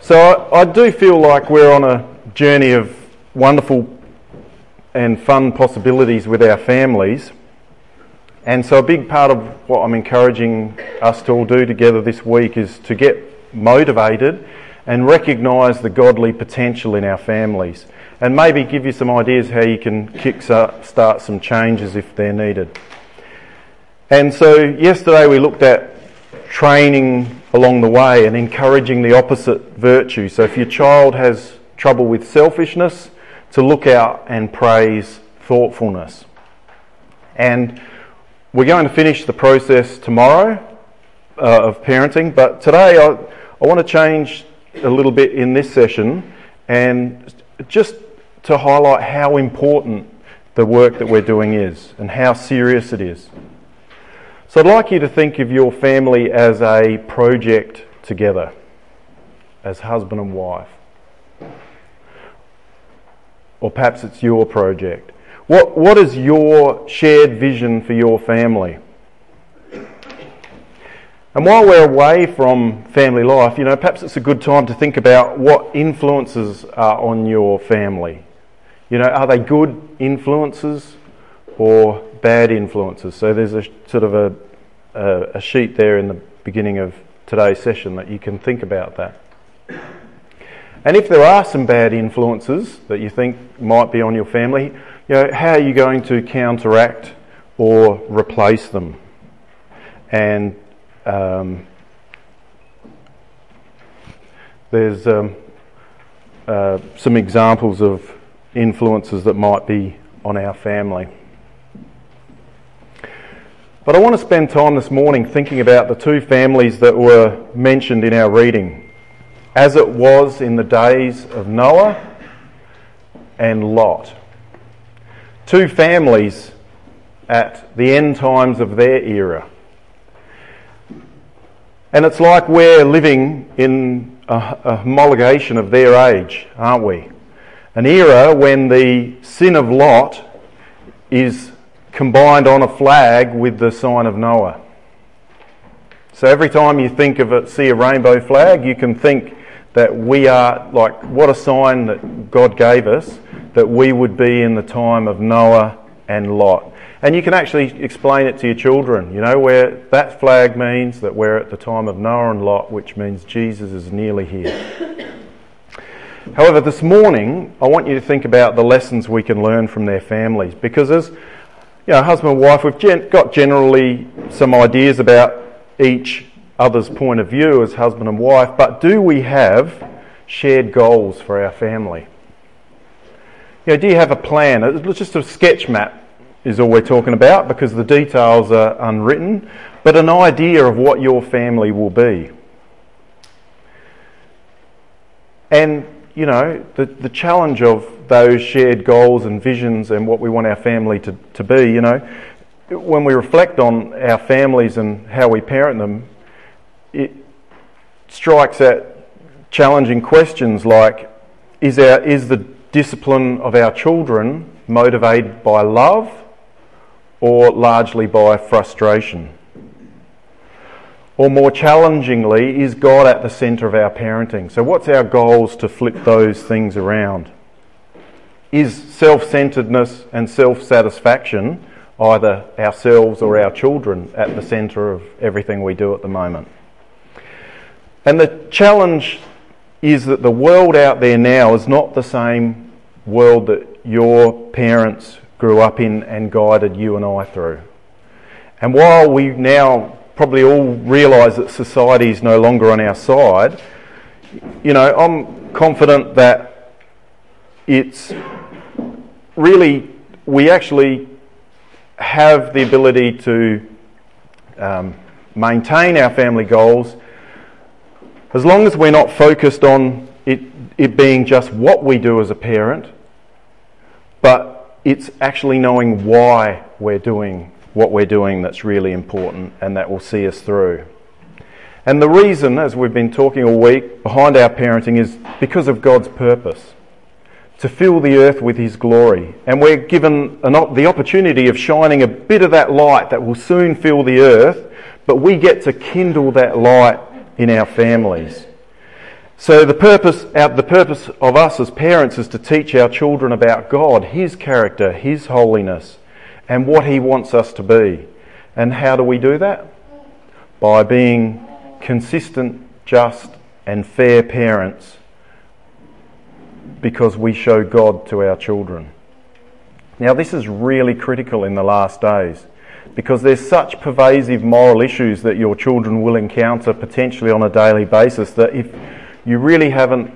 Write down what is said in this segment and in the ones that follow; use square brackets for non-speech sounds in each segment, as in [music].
So I, I do feel like we're on a journey of wonderful and fun possibilities with our families. And so, a big part of what I'm encouraging us to all do together this week is to get motivated and recognise the godly potential in our families. And maybe give you some ideas how you can kick-start some changes if they're needed. And so, yesterday we looked at training along the way and encouraging the opposite virtue. So, if your child has trouble with selfishness, to look out and praise thoughtfulness. And we're going to finish the process tomorrow uh, of parenting, but today I, I want to change a little bit in this session and just to highlight how important the work that we're doing is and how serious it is. So I'd like you to think of your family as a project together, as husband and wife or perhaps it's your project. What, what is your shared vision for your family? And while we're away from family life, you know, perhaps it's a good time to think about what influences are on your family. You know, are they good influences or bad influences? So there's a sort of a, a, a sheet there in the beginning of today's session that you can think about that. And if there are some bad influences that you think might be on your family, you know, how are you going to counteract or replace them? And um, there's um, uh, some examples of influences that might be on our family. But I want to spend time this morning thinking about the two families that were mentioned in our reading as it was in the days of Noah and Lot. Two families at the end times of their era. And it's like we're living in a, a homologation of their age, aren't we? An era when the sin of Lot is combined on a flag with the sign of Noah. So every time you think of it, see a rainbow flag, you can think that we are like what a sign that God gave us that we would be in the time of Noah and Lot. And you can actually explain it to your children, you know, where that flag means that we're at the time of Noah and Lot, which means Jesus is nearly here. However, this morning, I want you to think about the lessons we can learn from their families because, as you know, husband and wife, we've gen- got generally some ideas about each other's point of view as husband and wife, but do we have shared goals for our family? You know, do you have a plan? It's just a sketch map is all we're talking about because the details are unwritten, but an idea of what your family will be. And, you know, the, the challenge of those shared goals and visions and what we want our family to, to be, you know, when we reflect on our families and how we parent them, it strikes at challenging questions like is, our, is the discipline of our children motivated by love or largely by frustration? Or more challengingly, is God at the centre of our parenting? So, what's our goals to flip those things around? Is self centeredness and self satisfaction either ourselves or our children at the centre of everything we do at the moment? And the challenge is that the world out there now is not the same world that your parents grew up in and guided you and I through. And while we now probably all realise that society is no longer on our side, you know, I'm confident that it's really, we actually have the ability to um, maintain our family goals as long as we're not focused on it, it being just what we do as a parent, but it's actually knowing why we're doing what we're doing that's really important and that will see us through. And the reason, as we've been talking all week, behind our parenting is because of God's purpose to fill the earth with His glory. And we're given an, the opportunity of shining a bit of that light that will soon fill the earth, but we get to kindle that light in our families. So the purpose, the purpose of us as parents is to teach our children about God, His character, His holiness, and what He wants us to be. And how do we do that? By being consistent, just, and fair parents because we show God to our children. Now, this is really critical in the last days because there's such pervasive moral issues that your children will encounter potentially on a daily basis that if you really haven't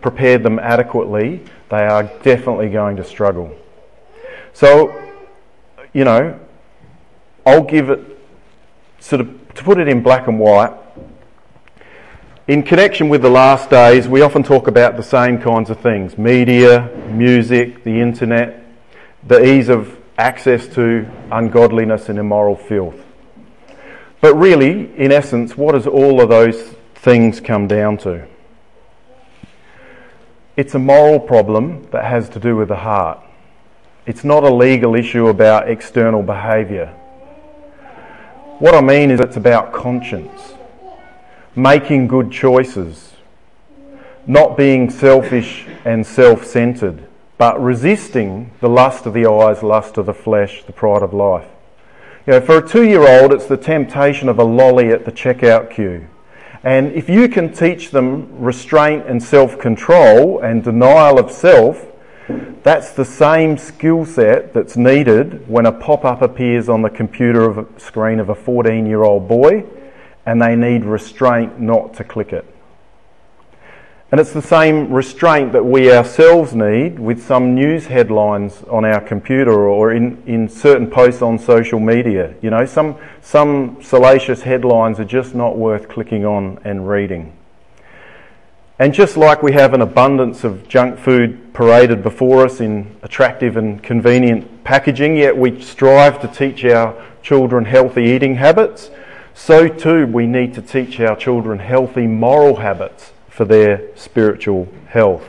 prepared them adequately, they are definitely going to struggle. So, you know, I'll give it sort of to put it in black and white. In connection with the last days, we often talk about the same kinds of things media, music, the internet, the ease of access to ungodliness and immoral filth. But really, in essence, what does all of those things come down to? It's a moral problem that has to do with the heart. It's not a legal issue about external behaviour. What I mean is it's about conscience making good choices, not being selfish and self centered, but resisting the lust of the eyes, lust of the flesh, the pride of life. You know, for a two year old, it's the temptation of a lolly at the checkout queue. And if you can teach them restraint and self control and denial of self, that's the same skill set that's needed when a pop up appears on the computer screen of a 14 year old boy and they need restraint not to click it. And it's the same restraint that we ourselves need with some news headlines on our computer or in, in certain posts on social media. You know, some, some salacious headlines are just not worth clicking on and reading. And just like we have an abundance of junk food paraded before us in attractive and convenient packaging, yet we strive to teach our children healthy eating habits, so too we need to teach our children healthy moral habits for their spiritual health.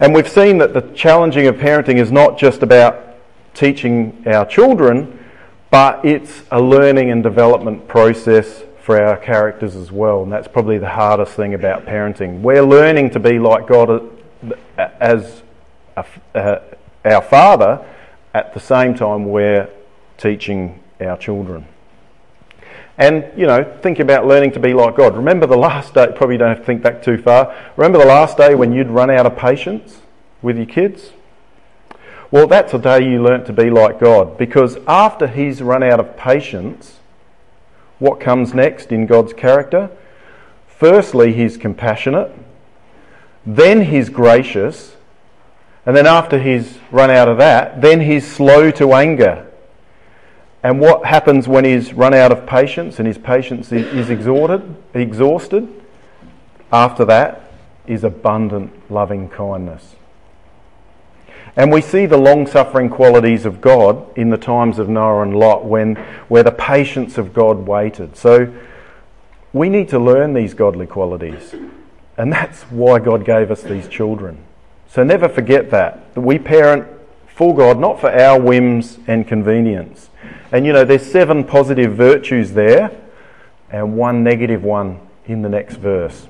And we've seen that the challenging of parenting is not just about teaching our children, but it's a learning and development process for our characters as well. And that's probably the hardest thing about parenting. We're learning to be like God as a, uh, our Father at the same time we're teaching our children. And, you know, think about learning to be like God. Remember the last day, probably don't have to think back too far. Remember the last day when you'd run out of patience with your kids? Well, that's a day you learnt to be like God because after he's run out of patience, what comes next in God's character? Firstly, he's compassionate, then he's gracious, and then after he's run out of that, then he's slow to anger and what happens when he's run out of patience and his patience is exhausted? Exhausted. After that is abundant loving kindness. And we see the long suffering qualities of God in the times of Noah and Lot when where the patience of God waited. So we need to learn these godly qualities. And that's why God gave us these children. So never forget that. That we parent for God, not for our whims and convenience. And you know, there's seven positive virtues there and one negative one in the next verse.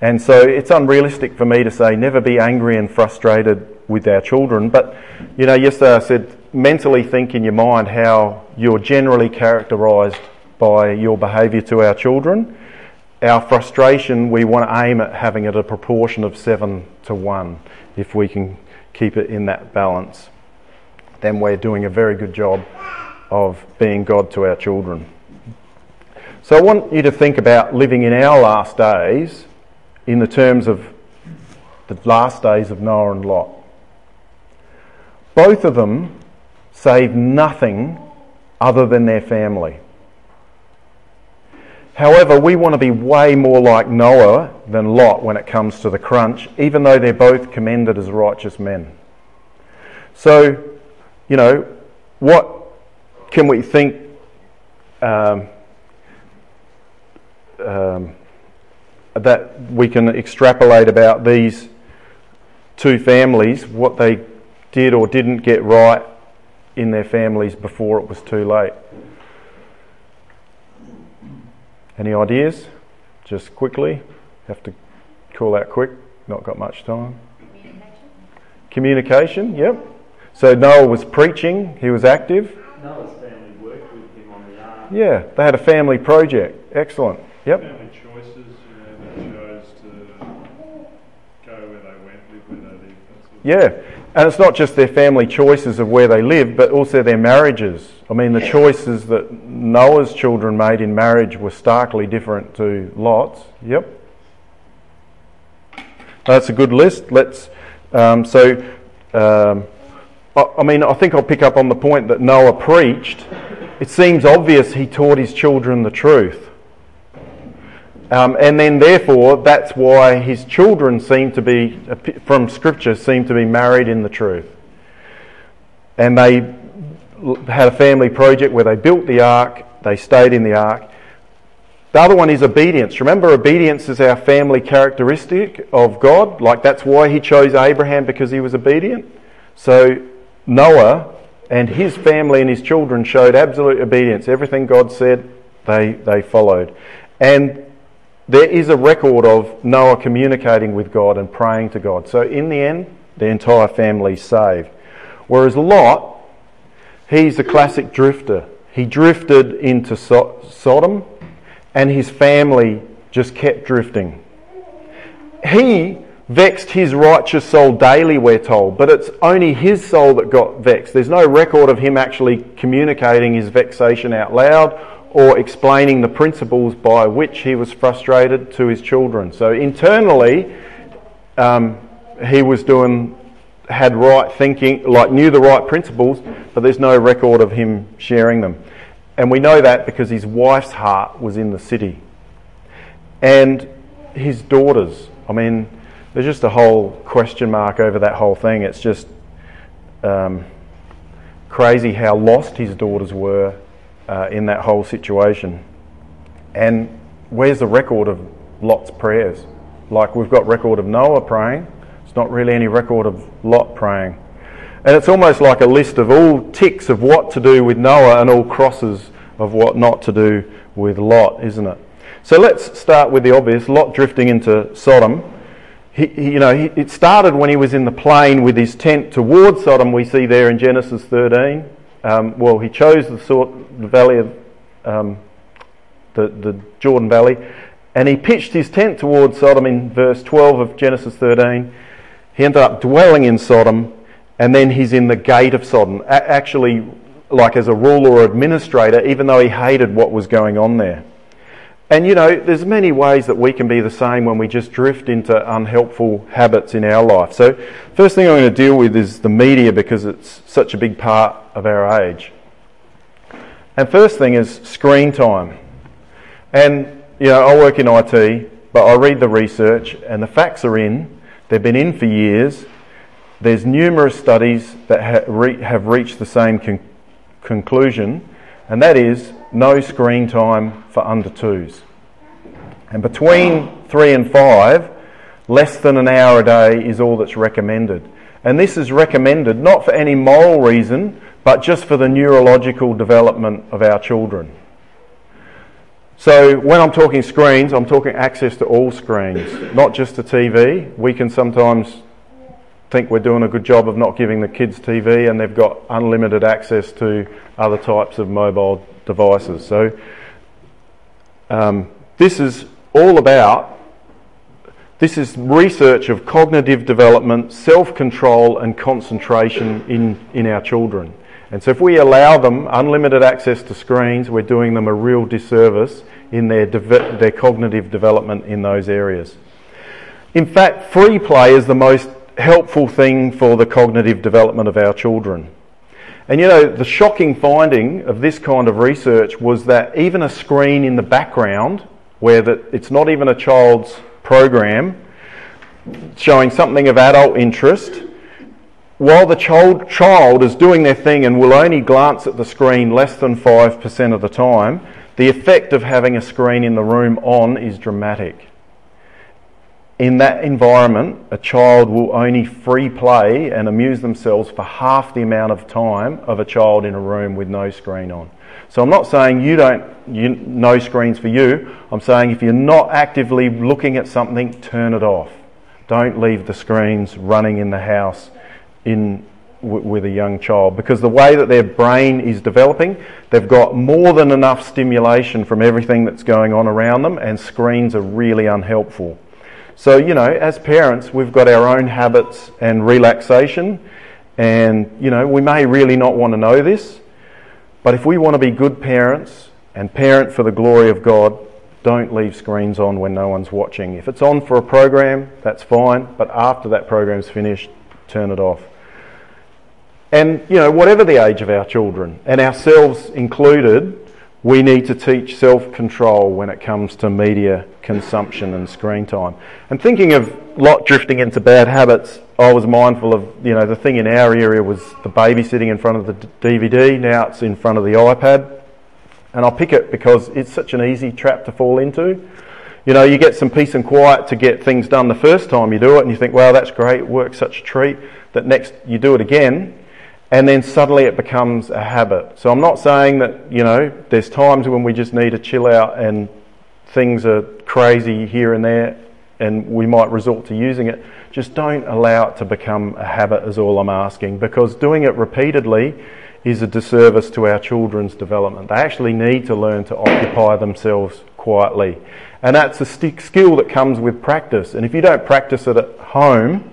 And so it's unrealistic for me to say never be angry and frustrated with our children. But, you know, yesterday I said mentally think in your mind how you're generally characterised by your behaviour to our children. Our frustration, we want to aim at having it a proportion of seven to one if we can keep it in that balance. Then we're doing a very good job of being God to our children. So I want you to think about living in our last days in the terms of the last days of Noah and Lot. Both of them save nothing other than their family. However, we want to be way more like Noah than Lot when it comes to the crunch, even though they're both commended as righteous men. So, you know, what can we think um, um, that we can extrapolate about these two families, what they did or didn't get right in their families before it was too late? Any ideas? Just quickly. Have to call out quick. Not got much time. Communication. Yep. So Noah was preaching. He was active. Noah's family worked with him on the ark. Yeah, they had a family project. Excellent. Yep. Family choices, you know, they chose to go where they went, live where they lived. Yeah. And it's not just their family choices of where they live, but also their marriages. I mean, the choices that Noah's children made in marriage were starkly different to Lot's. Yep. That's a good list. Let's. Um, so, um, I, I mean, I think I'll pick up on the point that Noah preached. It seems obvious he taught his children the truth. Um, and then, therefore, that's why his children seem to be, from Scripture, seem to be married in the truth. And they had a family project where they built the ark, they stayed in the ark. The other one is obedience. Remember, obedience is our family characteristic of God. Like, that's why he chose Abraham because he was obedient. So, Noah and his family and his children showed absolute obedience. Everything God said, they, they followed. And there is a record of Noah communicating with God and praying to God. So in the end, the entire family's saved. Whereas Lot, he's a classic drifter. He drifted into so- Sodom and his family just kept drifting. He vexed his righteous soul daily, we're told, but it's only his soul that got vexed. There's no record of him actually communicating his vexation out loud or explaining the principles by which he was frustrated to his children. So internally, um, he was doing, had right thinking, like knew the right principles, but there's no record of him sharing them. And we know that because his wife's heart was in the city. And his daughters, I mean, there's just a whole question mark over that whole thing. It's just um, crazy how lost his daughters were uh, in that whole situation. And where's the record of Lot's prayers? Like we've got record of Noah praying, it's not really any record of Lot praying. And it's almost like a list of all ticks of what to do with Noah and all crosses of what not to do with Lot, isn't it? So let's start with the obvious Lot drifting into Sodom. He, he, you know, he, it started when he was in the plain with his tent towards Sodom, we see there in Genesis 13. Um, well, he chose the, sort, the valley of um, the, the Jordan Valley, and he pitched his tent towards Sodom in verse 12 of Genesis 13. He ended up dwelling in Sodom, and then he's in the gate of Sodom, actually, like as a ruler or administrator, even though he hated what was going on there. And you know, there's many ways that we can be the same when we just drift into unhelpful habits in our life. So, first thing I'm going to deal with is the media because it's such a big part of our age. And first thing is screen time. And you know, I work in IT, but I read the research and the facts are in. They've been in for years. There's numerous studies that ha- re- have reached the same con- conclusion, and that is no screen time for under twos. And between three and five, less than an hour a day is all that's recommended. And this is recommended not for any moral reason, but just for the neurological development of our children. So when I'm talking screens, I'm talking access to all screens, not just the TV. We can sometimes think we're doing a good job of not giving the kids TV and they've got unlimited access to other types of mobile devices. So um, this is all about this is research of cognitive development, self control, and concentration in, in our children. And so, if we allow them unlimited access to screens, we're doing them a real disservice in their, de- their cognitive development in those areas. In fact, free play is the most helpful thing for the cognitive development of our children. And you know, the shocking finding of this kind of research was that even a screen in the background, where it's not even a child's program, showing something of adult interest, while the child, child is doing their thing and will only glance at the screen less than 5% of the time, the effect of having a screen in the room on is dramatic. in that environment, a child will only free play and amuse themselves for half the amount of time of a child in a room with no screen on. So I'm not saying you don't, you, no screens for you. I'm saying if you're not actively looking at something, turn it off. Don't leave the screens running in the house in w- with a young child because the way that their brain is developing, they've got more than enough stimulation from everything that's going on around them, and screens are really unhelpful. So, you know, as parents, we've got our own habits and relaxation, and, you know, we may really not want to know this, but if we want to be good parents and parent for the glory of God, don't leave screens on when no one's watching. If it's on for a program, that's fine, but after that program's finished, turn it off. And, you know, whatever the age of our children, and ourselves included, we need to teach self control when it comes to media consumption and screen time. And thinking of lot drifting into bad habits, I was mindful of, you know, the thing in our area was the baby sitting in front of the DVD, now it's in front of the iPad. And I'll pick it because it's such an easy trap to fall into. You know, you get some peace and quiet to get things done the first time you do it, and you think, wow, that's great, work's such a treat, that next you do it again, and then suddenly it becomes a habit. So I'm not saying that, you know, there's times when we just need to chill out and things are crazy here and there and we might resort to using it. Just don't allow it to become a habit, is all I'm asking, because doing it repeatedly is a disservice to our children's development. They actually need to learn to occupy themselves quietly. And that's a skill that comes with practice. And if you don't practice it at home,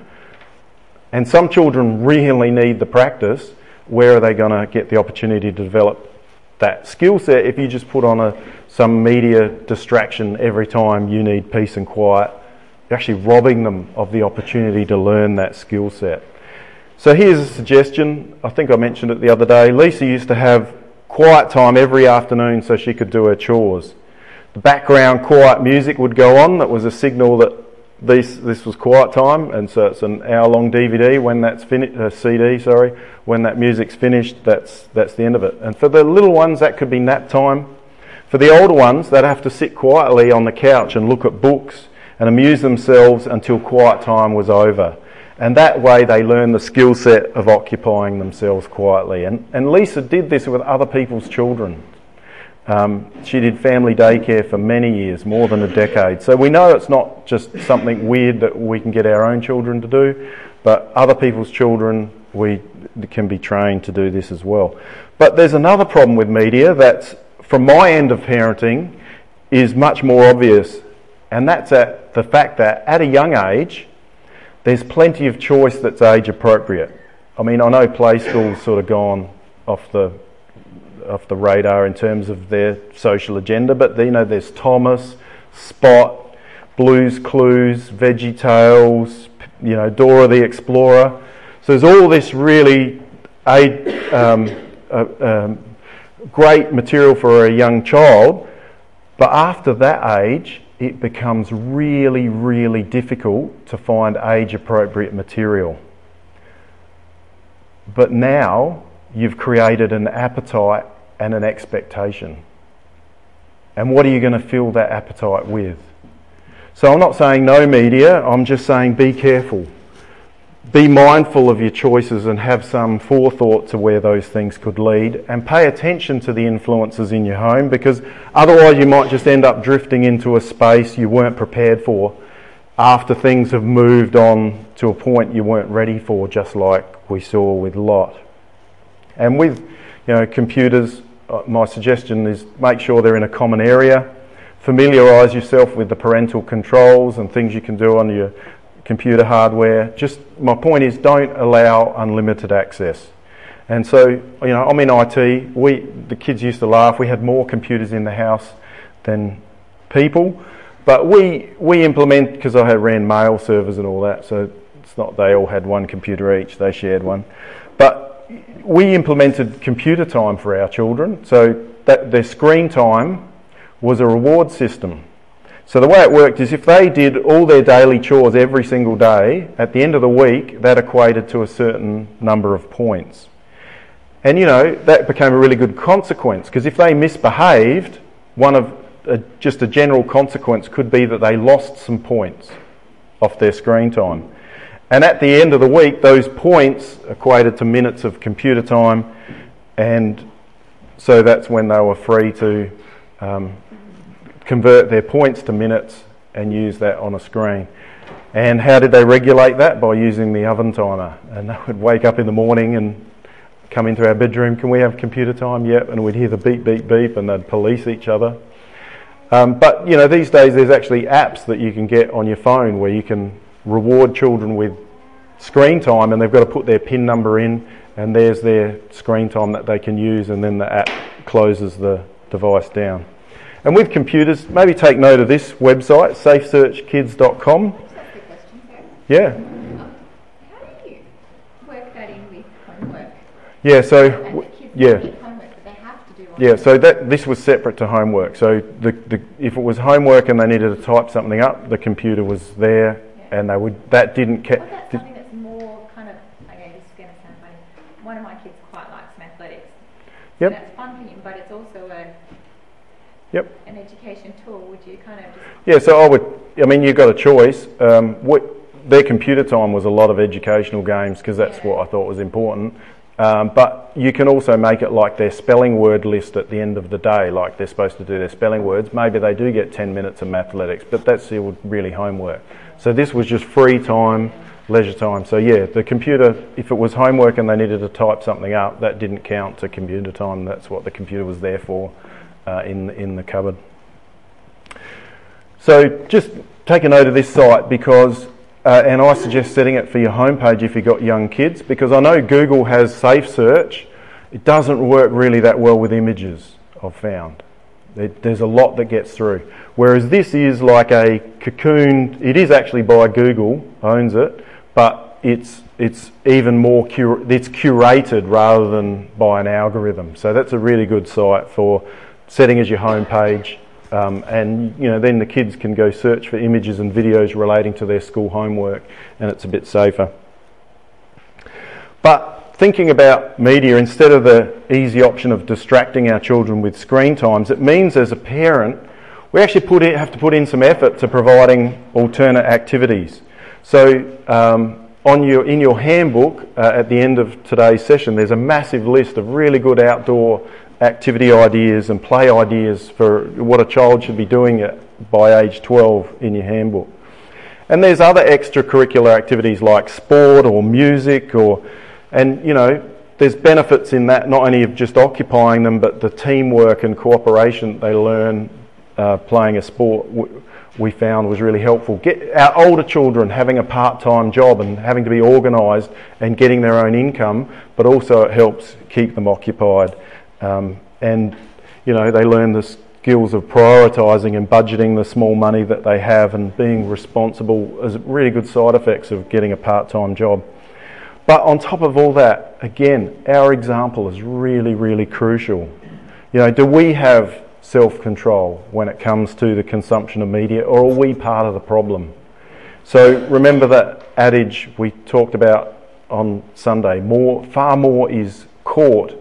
and some children really need the practice, where are they going to get the opportunity to develop that skill set if you just put on a, some media distraction every time you need peace and quiet? You're actually robbing them of the opportunity to learn that skill set. So here's a suggestion. I think I mentioned it the other day. Lisa used to have quiet time every afternoon so she could do her chores. The background quiet music would go on. That was a signal that this this was quiet time, and so it's an hour-long DVD. When that's finished, uh, CD, sorry, when that music's finished, that's that's the end of it. And for the little ones, that could be nap time. For the older ones, they'd have to sit quietly on the couch and look at books and amuse themselves until quiet time was over. And that way, they learn the skill set of occupying themselves quietly. And, and Lisa did this with other people's children. Um, she did family daycare for many years, more than a decade. So we know it's not just something weird that we can get our own children to do, but other people's children, we can be trained to do this as well. But there's another problem with media that's, from my end of parenting, is much more obvious, and that's at the fact that at a young age, there's plenty of choice that's age appropriate. I mean, I know play school's sort of gone off the off the radar in terms of their social agenda. But you know, there's Thomas, Spot, Blues Clues, Veggie Tales, you know, Dora the Explorer. So there's all this really um, um, great material for a young child. But after that age, it becomes really, really difficult to find age appropriate material. But now you've created an appetite and an expectation. And what are you going to fill that appetite with? So I'm not saying no media, I'm just saying be careful. Be mindful of your choices and have some forethought to where those things could lead and pay attention to the influences in your home because otherwise you might just end up drifting into a space you weren't prepared for after things have moved on to a point you weren't ready for, just like we saw with Lot. And with you know computers, Uh, my suggestion is make sure they're in a common area. Familiarise yourself with the parental controls and things you can do on your computer hardware. Just my point is, don't allow unlimited access. And so, you know, I'm in IT. We the kids used to laugh. We had more computers in the house than people, but we we implement because I had ran mail servers and all that. So it's not they all had one computer each. They shared one, but we implemented computer time for our children, so that their screen time was a reward system. So the way it worked is if they did all their daily chores every single day, at the end of the week, that equated to a certain number of points. And you know, that became a really good consequence because if they misbehaved, one of uh, just a general consequence could be that they lost some points. off their screen time. And at the end of the week, those points equated to minutes of computer time, and so that's when they were free to um, convert their points to minutes and use that on a screen. And how did they regulate that? By using the oven timer. And they would wake up in the morning and come into our bedroom, can we have computer time? Yep. And we'd hear the beep, beep, beep, and they'd police each other. Um, but, you know, these days there's actually apps that you can get on your phone where you can reward children with screen time and they've got to put their PIN number in and there's their screen time that they can use and then the app closes the device down. And with computers, maybe take note of this website, safesearchkids.com. Just a question, Yeah, Um, how do you work that in with homework? yeah, so, w- yeah. need homework that they have to do. on Yeah, so that this was separate to homework. So the, the, if it was homework and they needed to type something up, the computer was there. And they would that didn't What ca- about something that's more kind of, okay, this is going to sound funny. One of my kids quite likes Mathletics. Yep. That's fun for him, but it's also a, Yep. an education tool. Would you kind of just, Yeah, so I would. I mean, you've got a choice. Um, what their computer time was a lot of educational games because that's Yeah. what I thought was important. Um, but you can also make it like their spelling word list at the end of the day, like they're supposed to do their spelling words. Maybe they do get 10 minutes of mathematics, but that's still really homework. So this was just free time, leisure time. So yeah, the computer, if it was homework and they needed to type something up, that didn't count to computer time. That's what the computer was there for uh, in, in the cupboard. So just take a note of this site because, uh, and I suggest setting it for your homepage if you've got young kids because I know Google has Safe Search. It doesn't work really that well with images, I've found. There- There's a lot that gets through. Whereas this is like a cocoon, it is actually by Google, owns it, but it's, it's even more, it's curated rather than by an algorithm. So that's a really good site for setting as your homepage um, and you know then the kids can go search for images and videos relating to their school homework and it's a bit safer. But thinking about media instead of the easy option of distracting our children with screen times, it means as a parent we actually in, have to put in some effort to providing alternate activities. So um, on your, in your handbook uh, at the end of today's session, there's a massive list of really good outdoor activity ideas and play ideas for what a child should be doing at, by age 12 in your handbook. And there's other extracurricular activities like sport or music or, and you know, there's benefits in that not only of just occupying them, but the teamwork and cooperation they learn uh, playing a sport w- we found was really helpful. Get our older children having a part-time job and having to be organised and getting their own income, but also it helps keep them occupied. Um, and you know, they learn the skills of prioritising and budgeting the small money that they have and being responsible as really good side effects of getting a part-time job. But on top of all that, again, our example is really, really crucial. You know, do we have self control when it comes to the consumption of media, or are we part of the problem? So remember that adage we talked about on Sunday more, far more is caught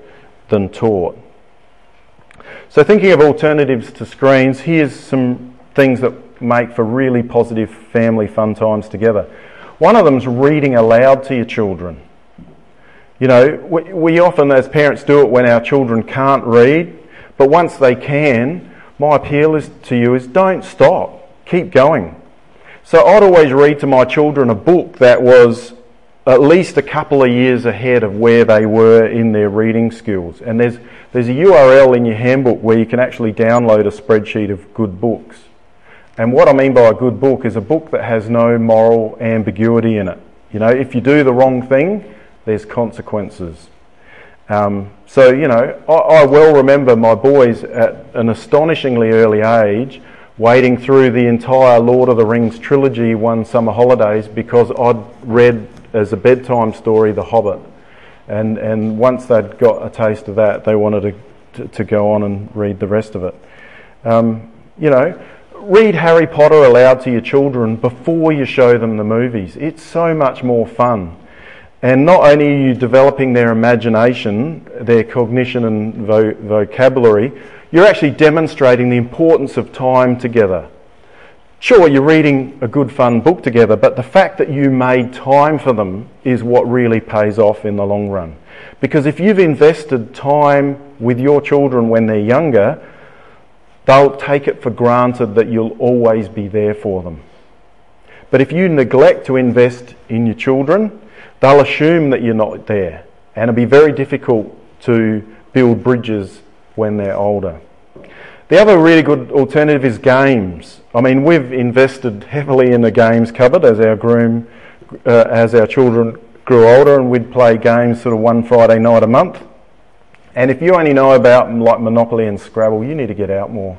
than taught. So, thinking of alternatives to screens, here's some things that make for really positive family fun times together. One of them is reading aloud to your children. You know, we, we often, as parents, do it when our children can't read, but once they can, my appeal is to you is don't stop, keep going. So I'd always read to my children a book that was at least a couple of years ahead of where they were in their reading skills. And there's, there's a URL in your handbook where you can actually download a spreadsheet of good books. And what I mean by a good book is a book that has no moral ambiguity in it. You know, if you do the wrong thing, there's consequences. Um, so, you know, I, I well remember my boys at an astonishingly early age wading through the entire Lord of the Rings trilogy one summer holidays because I'd read as a bedtime story The Hobbit. And, and once they'd got a taste of that, they wanted to, to, to go on and read the rest of it. Um, you know, read Harry Potter aloud to your children before you show them the movies. It's so much more fun. And not only are you developing their imagination, their cognition and vo- vocabulary, you're actually demonstrating the importance of time together. Sure, you're reading a good fun book together, but the fact that you made time for them is what really pays off in the long run. Because if you've invested time with your children when they're younger, they'll take it for granted that you'll always be there for them. But if you neglect to invest in your children, they'll assume that you're not there. And it'll be very difficult to build bridges when they're older. The other really good alternative is games. I mean, we've invested heavily in the games cupboard as our groom, uh, as our children grew older, and we'd play games sort of one Friday night a month. And if you only know about like Monopoly and Scrabble, you need to get out more.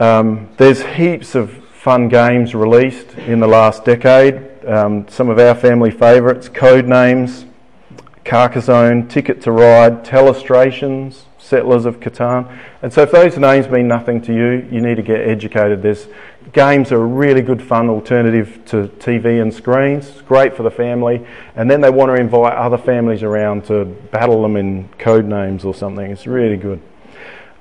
Um, there's heaps of fun games released in the last decade. Um, some of our family favourites: Code Names, Carcassonne, Ticket to Ride, Telestrations, Settlers of Catan. And so, if those names mean nothing to you, you need to get educated. There's games are a really good fun alternative to TV and screens. It's great for the family. And then they want to invite other families around to battle them in code names or something. It's really good.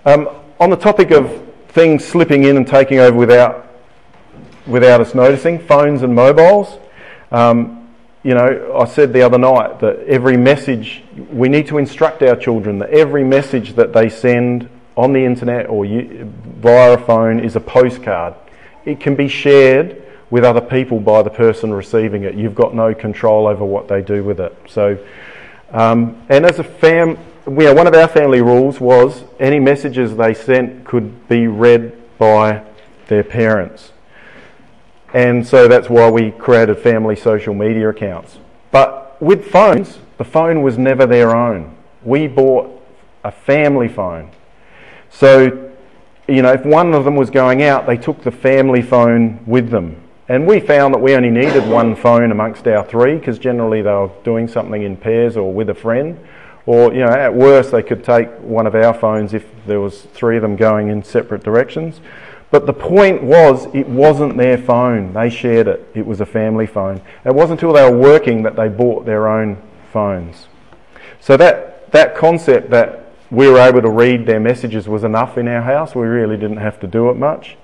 Um, on the topic of things slipping in and taking over without without us noticing, phones and mobiles. Um, you know, I said the other night that every message, we need to instruct our children that every message that they send on the internet or via a phone is a postcard. It can be shared with other people by the person receiving it. You've got no control over what they do with it. So, um, and as a fam, you one of our family rules was any messages they sent could be read by their parents. And so that's why we created family social media accounts. But with phones, the phone was never their own. We bought a family phone. So, you know, if one of them was going out, they took the family phone with them. And we found that we only needed one phone amongst our three because generally they were doing something in pairs or with a friend. Or, you know, at worst, they could take one of our phones if there was three of them going in separate directions. But the point was, it wasn't their phone. They shared it. It was a family phone. It wasn't until they were working that they bought their own phones. So that, that concept that we were able to read their messages was enough in our house. We really didn't have to do it much.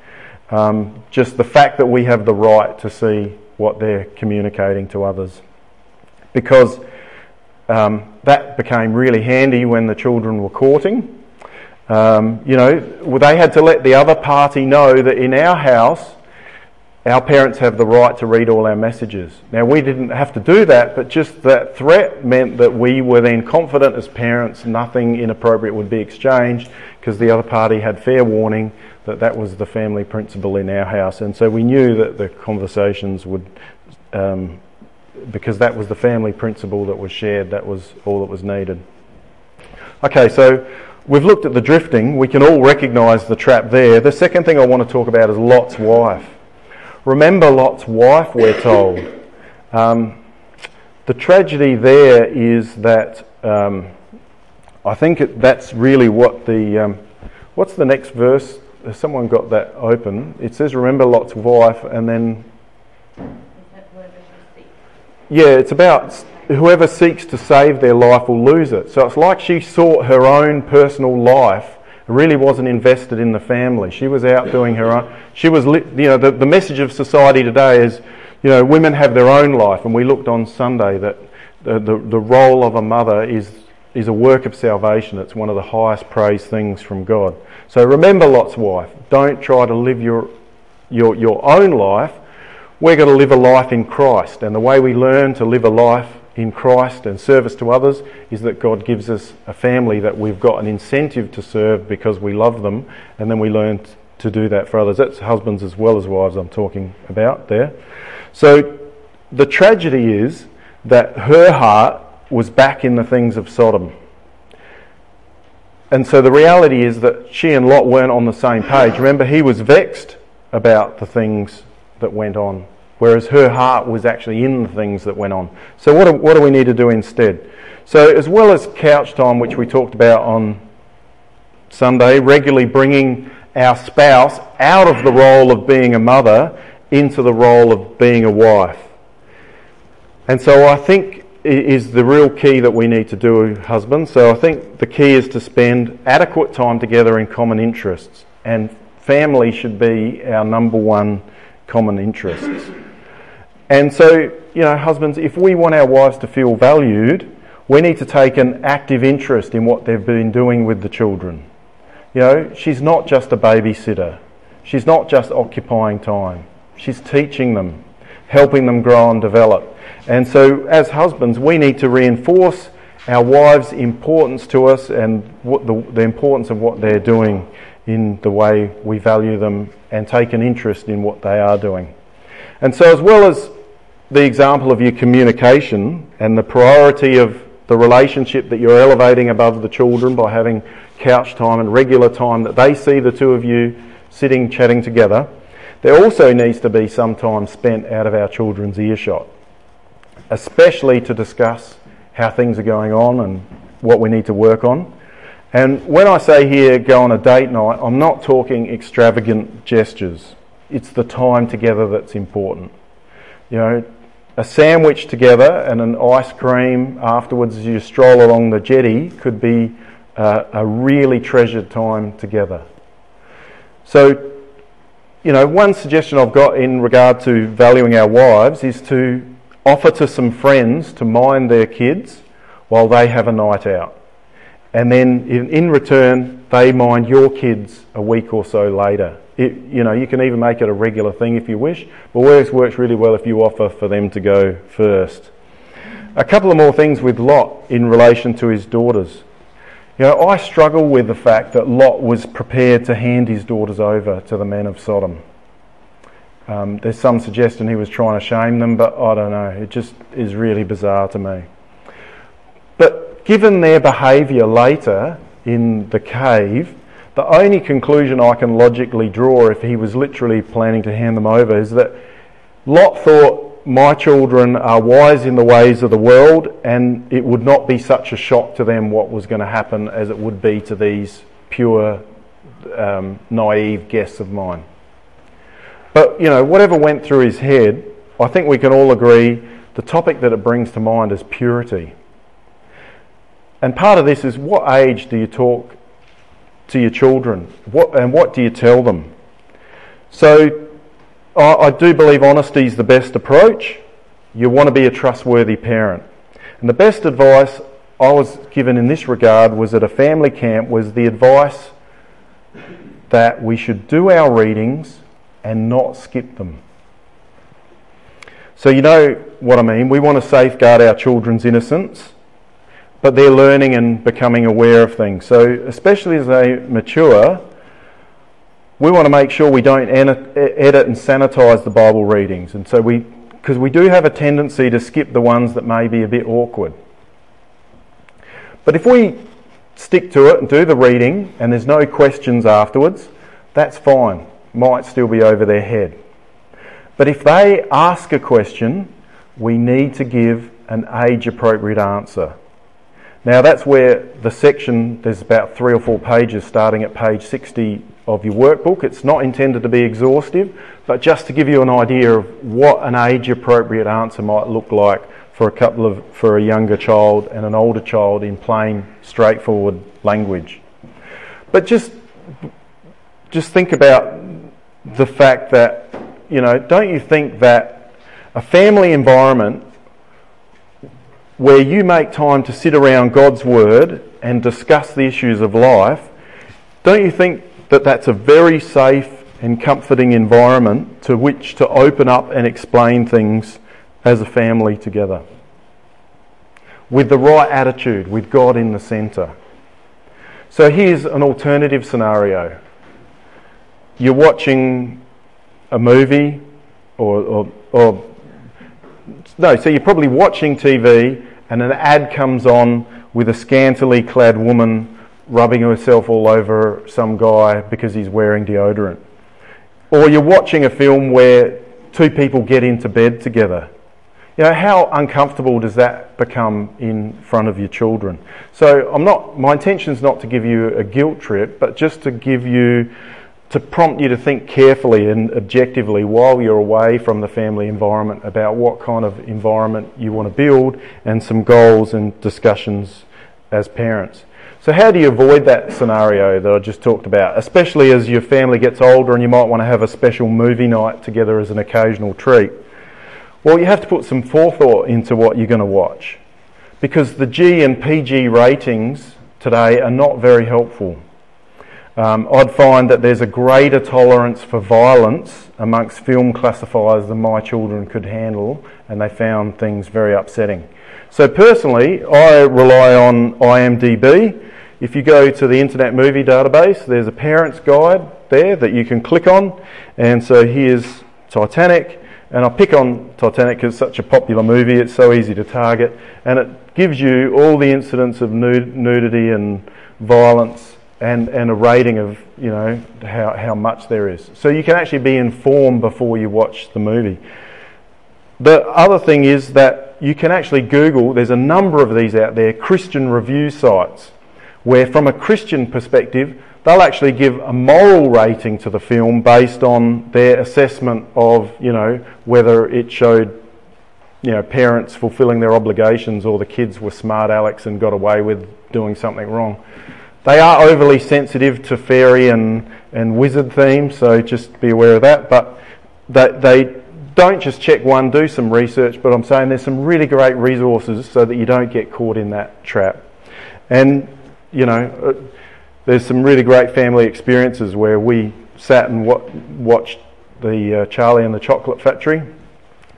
Um, just the fact that we have the right to see what they're communicating to others. Because um, that became really handy when the children were courting um, you know, they had to let the other party know that in our house, our parents have the right to read all our messages. Now, we didn't have to do that, but just that threat meant that we were then confident as parents nothing inappropriate would be exchanged because the other party had fair warning that that was the family principle in our house. And so we knew that the conversations would, um, because that was the family principle that was shared, that was all that was needed. Okay, so We've looked at the drifting. We can all recognise the trap there. The second thing I want to talk about is Lot's wife. Remember Lot's wife, we're told. Um, the tragedy there is that um, I think it, that's really what the. Um, what's the next verse? Has someone got that open? It says, Remember Lot's wife, and then. Yeah, it's about whoever seeks to save their life will lose it. So it's like she sought her own personal life, really wasn't invested in the family. She was out doing her own. She was, you know, the, the message of society today is, you know, women have their own life. And we looked on Sunday that the, the, the role of a mother is, is a work of salvation. It's one of the highest praised things from God. So remember Lot's wife. Don't try to live your, your, your own life. We're going to live a life in Christ. And the way we learn to live a life in Christ and service to others is that God gives us a family that we've got an incentive to serve because we love them, and then we learn to do that for others. That's husbands as well as wives I'm talking about there. So the tragedy is that her heart was back in the things of Sodom. And so the reality is that she and Lot weren't on the same page. Remember, he was vexed about the things that went on whereas her heart was actually in the things that went on. So, what do, what do we need to do instead? So, as well as couch time, which we talked about on Sunday, regularly bringing our spouse out of the role of being a mother into the role of being a wife. And so, I think is the real key that we need to do, husbands. So, I think the key is to spend adequate time together in common interests and family should be our number one common interests. And so, you know, husbands, if we want our wives to feel valued, we need to take an active interest in what they've been doing with the children. You know, she's not just a babysitter. She's not just occupying time. She's teaching them, helping them grow and develop. And so, as husbands, we need to reinforce our wives' importance to us and the, the importance of what they're doing in the way we value them and take an interest in what they are doing. And so, as well as the example of your communication and the priority of the relationship that you're elevating above the children by having couch time and regular time that they see the two of you sitting chatting together, there also needs to be some time spent out of our children's earshot, especially to discuss how things are going on and what we need to work on. And when I say here go on a date night, I'm not talking extravagant gestures. It's the time together that's important. You know, a sandwich together and an ice cream afterwards as you stroll along the jetty could be uh, a really treasured time together. So, you know, one suggestion I've got in regard to valuing our wives is to offer to some friends to mind their kids while they have a night out. And then in, in return, they mind your kids a week or so later. It, you know, you can even make it a regular thing if you wish, but works works really well if you offer for them to go first. A couple of more things with Lot in relation to his daughters. You know, I struggle with the fact that Lot was prepared to hand his daughters over to the men of Sodom. Um, there's some suggestion he was trying to shame them, but I don't know. It just is really bizarre to me. But given their behaviour later in the cave, the only conclusion I can logically draw if he was literally planning to hand them over is that Lot thought, My children are wise in the ways of the world, and it would not be such a shock to them what was going to happen as it would be to these pure, um, naive guests of mine. But, you know, whatever went through his head, I think we can all agree the topic that it brings to mind is purity. And part of this is what age do you talk to your children? What, and what do you tell them? So I, I do believe honesty is the best approach. You want to be a trustworthy parent. And the best advice I was given in this regard was at a family camp was the advice that we should do our readings and not skip them. So you know what I mean. We want to safeguard our children's innocence but they're learning and becoming aware of things. So, especially as they mature, we want to make sure we don't edit and sanitize the Bible readings. And so we, because we do have a tendency to skip the ones that may be a bit awkward. But if we stick to it and do the reading and there's no questions afterwards, that's fine. Might still be over their head. But if they ask a question, we need to give an age appropriate answer. Now that's where the section, there's about three or four pages starting at page 60 of your workbook. It's not intended to be exhaustive, but just to give you an idea of what an age appropriate answer might look like for a couple of, for a younger child and an older child in plain, straightforward language. But just, just think about the fact that, you know, don't you think that a family environment where you make time to sit around God's Word and discuss the issues of life, don't you think that that's a very safe and comforting environment to which to open up and explain things as a family together? With the right attitude, with God in the centre. So here's an alternative scenario. You're watching a movie or, or, or no, so you're probably watching TV and an ad comes on with a scantily clad woman rubbing herself all over some guy because he's wearing deodorant. Or you're watching a film where two people get into bed together. You know, how uncomfortable does that become in front of your children? So I'm not my intention is not to give you a guilt trip, but just to give you to prompt you to think carefully and objectively while you're away from the family environment about what kind of environment you want to build and some goals and discussions as parents. So, how do you avoid that scenario that I just talked about, especially as your family gets older and you might want to have a special movie night together as an occasional treat? Well, you have to put some forethought into what you're going to watch because the G and PG ratings today are not very helpful. Um, I'd find that there's a greater tolerance for violence amongst film classifiers than my children could handle, and they found things very upsetting. So, personally, I rely on IMDb. If you go to the Internet Movie Database, there's a parent's guide there that you can click on. And so here's Titanic, and I pick on Titanic because it's such a popular movie, it's so easy to target, and it gives you all the incidents of nud- nudity and violence and, and a rating of you know how, how much there is. So you can actually be informed before you watch the movie. The other thing is that you can actually Google, there's a number of these out there, Christian review sites, where from a Christian perspective, they'll actually give a moral rating to the film based on their assessment of, you know, whether it showed, you know, parents fulfilling their obligations or the kids were smart Alex and got away with doing something wrong. They are overly sensitive to fairy and, and wizard themes, so just be aware of that. But they, they don't just check one, do some research, but I'm saying there's some really great resources so that you don't get caught in that trap. And, you know, there's some really great family experiences where we sat and watched the uh, Charlie and the Chocolate Factory,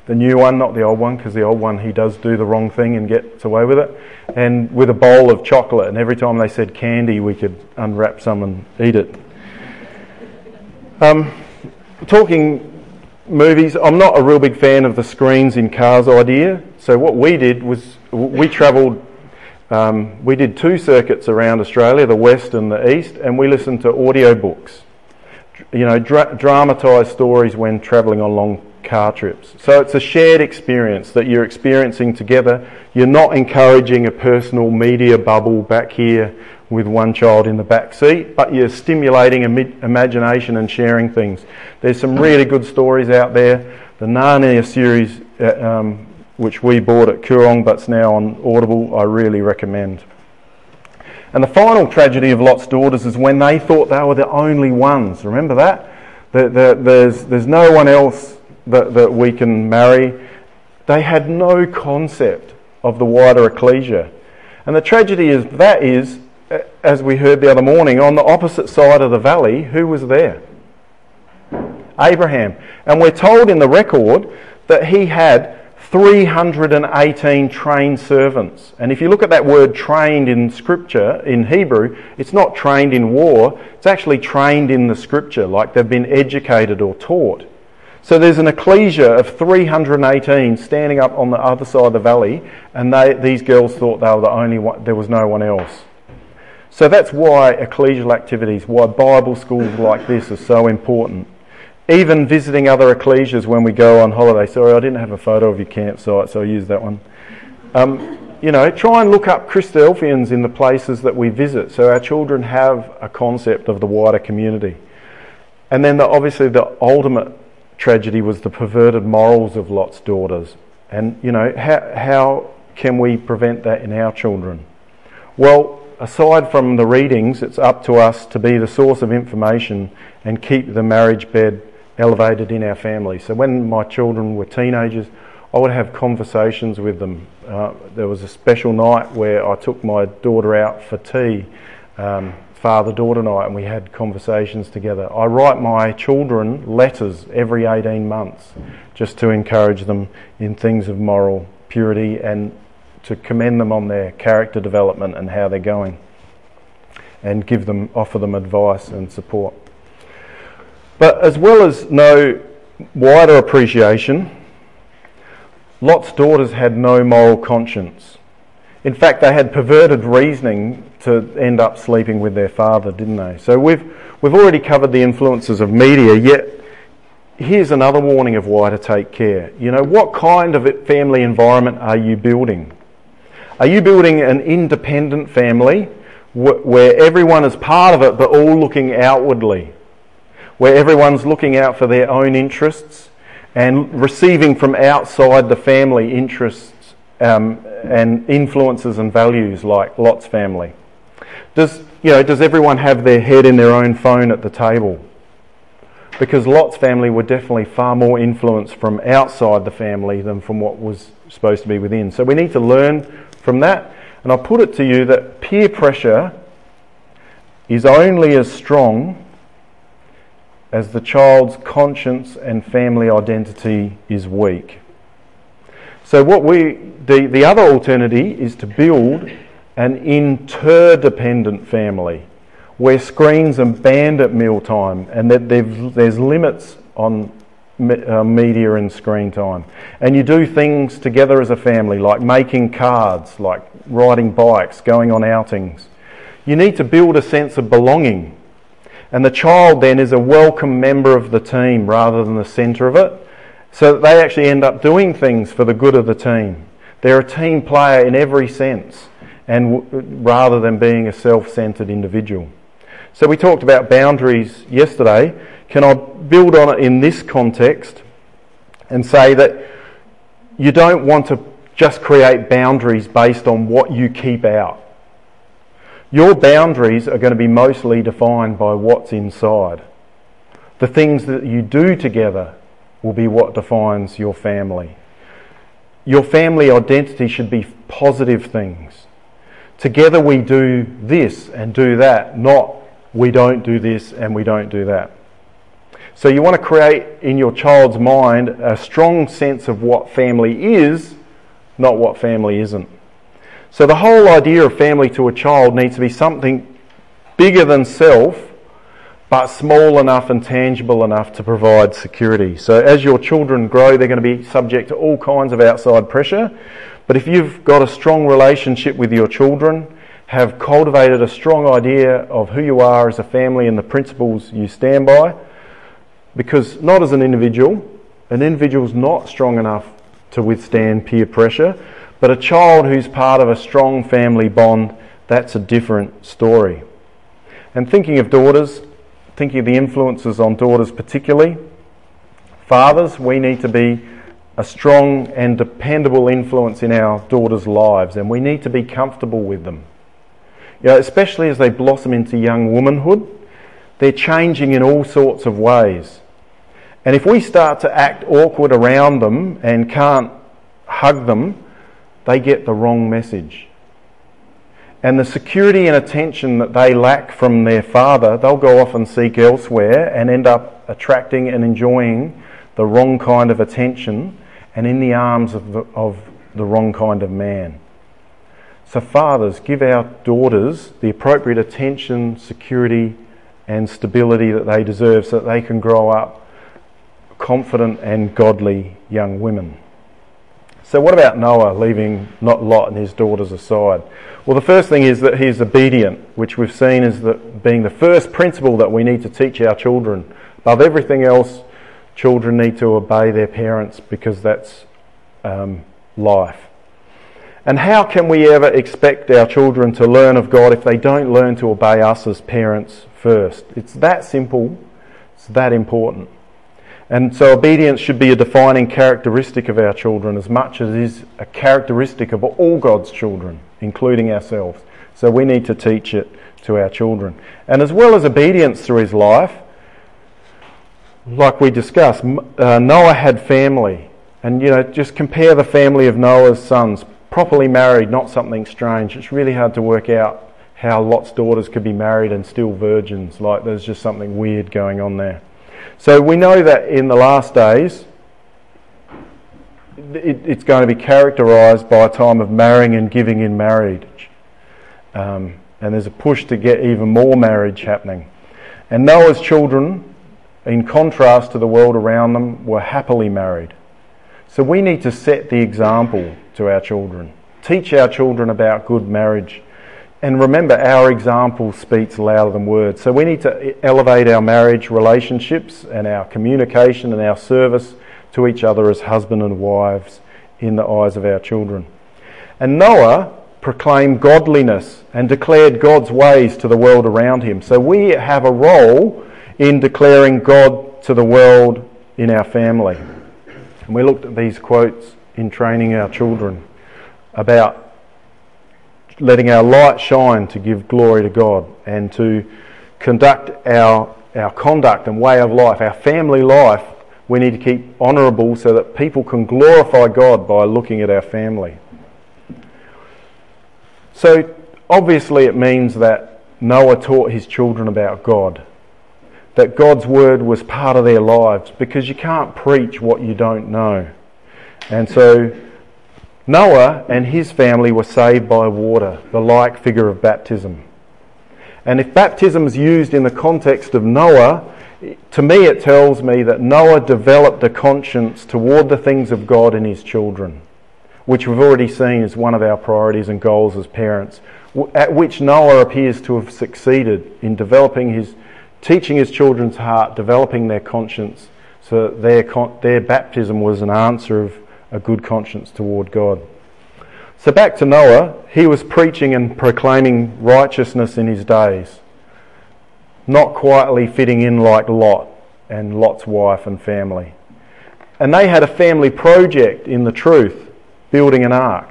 the new one, not the old one, because the old one he does do the wrong thing and gets away with it, and with a bowl of chocolate. And every time they said candy, we could unwrap some and eat it. Um, talking movies, I'm not a real big fan of the screens in cars idea. So what we did was we travelled um, we did two circuits around Australia, the west and the east, and we listened to audiobooks. You know, dra- dramatised stories when travelling on long car trips. So it's a shared experience that you're experiencing together. You're not encouraging a personal media bubble back here with one child in the back seat, but you're stimulating imagination and sharing things. There's some really good stories out there. The Narnia series uh, um, which we bought at Koorong but's now on Audible, I really recommend. And the final tragedy of Lot's daughters is when they thought they were the only ones. Remember that? there's, there's no one else that, that we can marry. They had no concept of the wider ecclesia. And the tragedy is that is, as we heard the other morning, on the opposite side of the valley, who was there? Abraham. And we're told in the record that he had 318 trained servants. And if you look at that word trained in Scripture, in Hebrew, it's not trained in war, it's actually trained in the Scripture, like they've been educated or taught. So there's an ecclesia of 318 standing up on the other side of the valley, and they, these girls thought they were the only one, there was no one else. So that's why ecclesial activities, why Bible schools like this are so important even visiting other ecclesias when we go on holiday. Sorry, I didn't have a photo of your campsite, so I used that one. Um, you know, try and look up Christadelphians in the places that we visit so our children have a concept of the wider community. And then, the, obviously, the ultimate tragedy was the perverted morals of Lot's daughters. And, you know, how, how can we prevent that in our children? Well, aside from the readings, it's up to us to be the source of information and keep the marriage bed elevated in our family. So when my children were teenagers, I would have conversations with them. Uh, there was a special night where I took my daughter out for tea, um, father daughter night, and we had conversations together. I write my children letters every 18 months just to encourage them in things of moral purity and to commend them on their character development and how they're going and give them offer them advice and support. But as well as no wider appreciation, Lot's daughters had no moral conscience. In fact, they had perverted reasoning to end up sleeping with their father, didn't they? So we've, we've already covered the influences of media, yet here's another warning of why to take care. You know, what kind of family environment are you building? Are you building an independent family where everyone is part of it but all looking outwardly? where everyone's looking out for their own interests and receiving from outside the family interests um, and influences and values like Lot's family. Does, you know, does everyone have their head in their own phone at the table? Because Lot's family were definitely far more influenced from outside the family than from what was supposed to be within. So we need to learn from that. And I put it to you that peer pressure is only as strong as the child's conscience and family identity is weak. So what we the, the other alternative is to build an interdependent family where screens are banned at mealtime and that there's limits on uh, media and screen time. And you do things together as a family, like making cards, like riding bikes, going on outings. You need to build a sense of belonging. And the child then is a welcome member of the team rather than the centre of it, so that they actually end up doing things for the good of the team. They're a team player in every sense, and w- rather than being a self centred individual. So we talked about boundaries yesterday. Can I build on it in this context and say that you don't want to just create boundaries based on what you keep out? Your boundaries are going to be mostly defined by what's inside. The things that you do together will be what defines your family. Your family identity should be positive things. Together we do this and do that, not we don't do this and we don't do that. So you want to create in your child's mind a strong sense of what family is, not what family isn't. So the whole idea of family to a child needs to be something bigger than self, but small enough and tangible enough to provide security. So as your children grow, they're going to be subject to all kinds of outside pressure. But if you've got a strong relationship with your children, have cultivated a strong idea of who you are as a family and the principles you stand by, because not as an individual, an individual's not strong enough to withstand peer pressure, but a child who's part of a strong family bond, that's a different story. And thinking of daughters, thinking of the influences on daughters particularly, fathers, we need to be a strong and dependable influence in our daughters' lives, and we need to be comfortable with them. You know, especially as they blossom into young womanhood, they're changing in all sorts of ways. And if we start to act awkward around them and can't hug them, they get the wrong message. And the security and attention that they lack from their father, they'll go off and seek elsewhere and end up attracting and enjoying the wrong kind of attention and in the arms of the, of the wrong kind of man. So, fathers, give our daughters the appropriate attention, security, and stability that they deserve so that they can grow up confident and godly young women. So, what about Noah leaving not Lot and his daughters aside? Well, the first thing is that he's obedient, which we've seen as the, being the first principle that we need to teach our children. Above everything else, children need to obey their parents because that's um, life. And how can we ever expect our children to learn of God if they don't learn to obey us as parents first? It's that simple, it's that important. And so obedience should be a defining characteristic of our children as much as it is a characteristic of all God's children, including ourselves. So we need to teach it to our children. And as well as obedience through his life, like we discussed, uh, Noah had family. And, you know, just compare the family of Noah's sons, properly married, not something strange. It's really hard to work out how Lot's daughters could be married and still virgins. Like, there's just something weird going on there. So we know that in the last days, it, it's going to be characterised by a time of marrying and giving in marriage. Um, and there's a push to get even more marriage happening. And Noah's children, in contrast to the world around them, were happily married. So we need to set the example to our children, teach our children about good marriage and remember, our example speaks louder than words. So we need to elevate our marriage relationships and our communication and our service to each other as husband and wives in the eyes of our children. And Noah proclaimed godliness and declared God's ways to the world around him. So we have a role in declaring God to the world in our family. And we looked at these quotes in training our children about letting our light shine to give glory to God and to conduct our, our conduct and way of life, our family life, we need to keep honourable so that people can glorify God by looking at our family. So, obviously, it means that Noah taught his children about God, that God's word was part of their lives because you can't preach what you don't know. And so, Noah and his family were saved by water, the like figure of baptism. And if baptism is used in the context of Noah, to me it tells me that Noah developed a conscience toward the things of God in his children, which we've already seen as one of our priorities and goals as parents, at which Noah appears to have succeeded in developing his, teaching his children's heart, developing their conscience, so that their, their baptism was an answer of a good conscience toward God. So back to Noah, he was preaching and proclaiming righteousness in his days, not quietly fitting in like Lot and Lot's wife and family. And they had a family project in the truth, building an ark.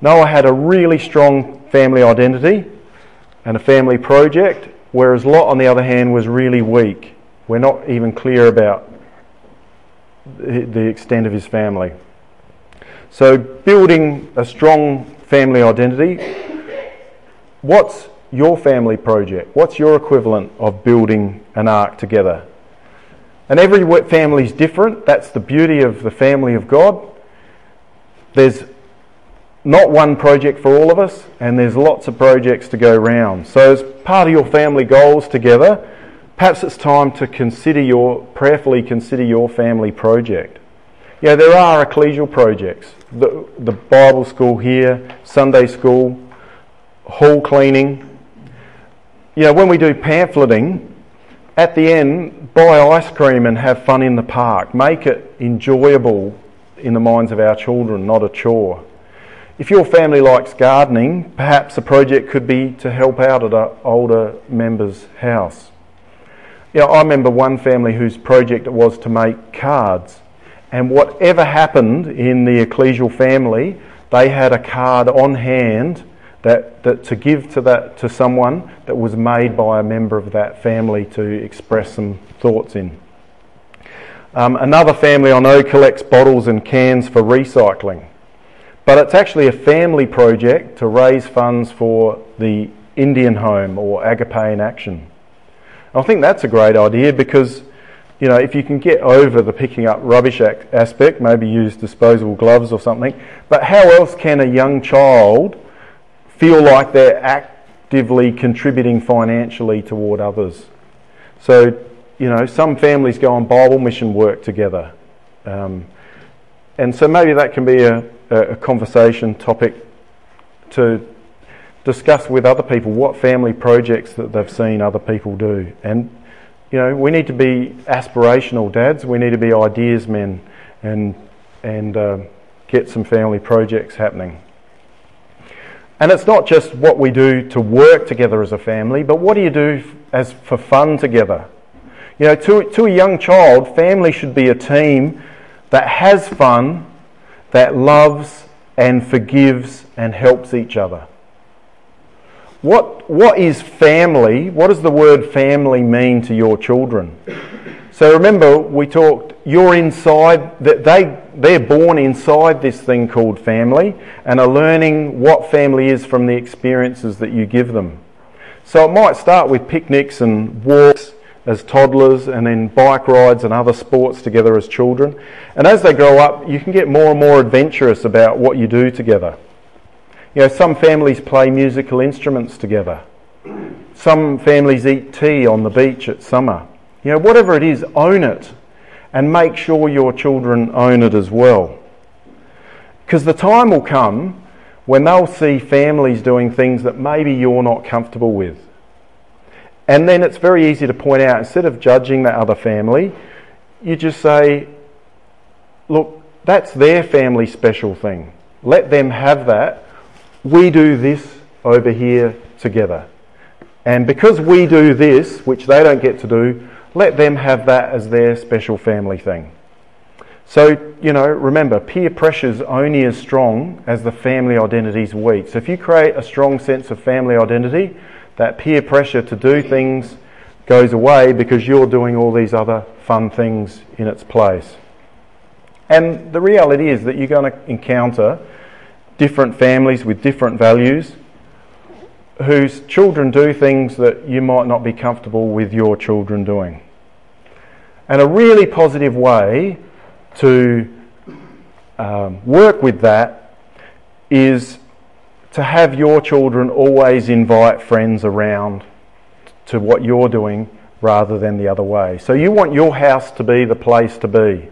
Noah had a really strong family identity and a family project, whereas Lot, on the other hand, was really weak. We're not even clear about the extent of his family. So, building a strong family identity. What's your family project? What's your equivalent of building an ark together? And every family is different. That's the beauty of the family of God. There's not one project for all of us, and there's lots of projects to go round. So, as part of your family goals together, perhaps it's time to consider your prayerfully consider your family project. Yeah, there are ecclesial projects. The, the Bible school here, Sunday school, hall cleaning. You know, when we do pamphleting, at the end, buy ice cream and have fun in the park. Make it enjoyable in the minds of our children, not a chore. If your family likes gardening, perhaps a project could be to help out at an older member's house. You know, I remember one family whose project it was to make cards and whatever happened in the ecclesial family, they had a card on hand that, that to give to that to someone that was made by a member of that family to express some thoughts in. Um, another family I know collects bottles and cans for recycling, but it's actually a family project to raise funds for the Indian Home or Agape in Action. I think that's a great idea because you know, if you can get over the picking up rubbish aspect, maybe use disposable gloves or something, but how else can a young child feel like they're actively contributing financially toward others? So, you know, some families go on Bible mission work together. Um, and so maybe that can be a, a conversation topic to discuss with other people what family projects that they've seen other people do. And you know, we need to be aspirational dads. We need to be ideas men and, and uh, get some family projects happening. And it's not just what we do to work together as a family, but what do you do as for fun together? You know, to, to a young child, family should be a team that has fun, that loves and forgives and helps each other. What, what is family? What does the word family mean to your children? So remember, we talked, you're inside, that they, they're born inside this thing called family and are learning what family is from the experiences that you give them. So it might start with picnics and walks as toddlers and then bike rides and other sports together as children. And as they grow up, you can get more and more adventurous about what you do together. You know, some families play musical instruments together. Some families eat tea on the beach at summer. You know, whatever it is, own it and make sure your children own it as well. Because the time will come when they'll see families doing things that maybe you're not comfortable with. And then it's very easy to point out, instead of judging that other family, you just say, look, that's their family special thing. Let them have that we do this over here together. And because we do this, which they don't get to do, let them have that as their special family thing. So, you know, remember, peer pressure is only as strong as the family identity is weak. So if you create a strong sense of family identity, that peer pressure to do things goes away because you're doing all these other fun things in its place. And the reality is that you're going to encounter different families with different values whose children do things that you might not be comfortable with your children doing. And a really positive way to um, work with that is to have your children always invite friends around to what you're doing rather than the other way. So you want your house to be the place to be.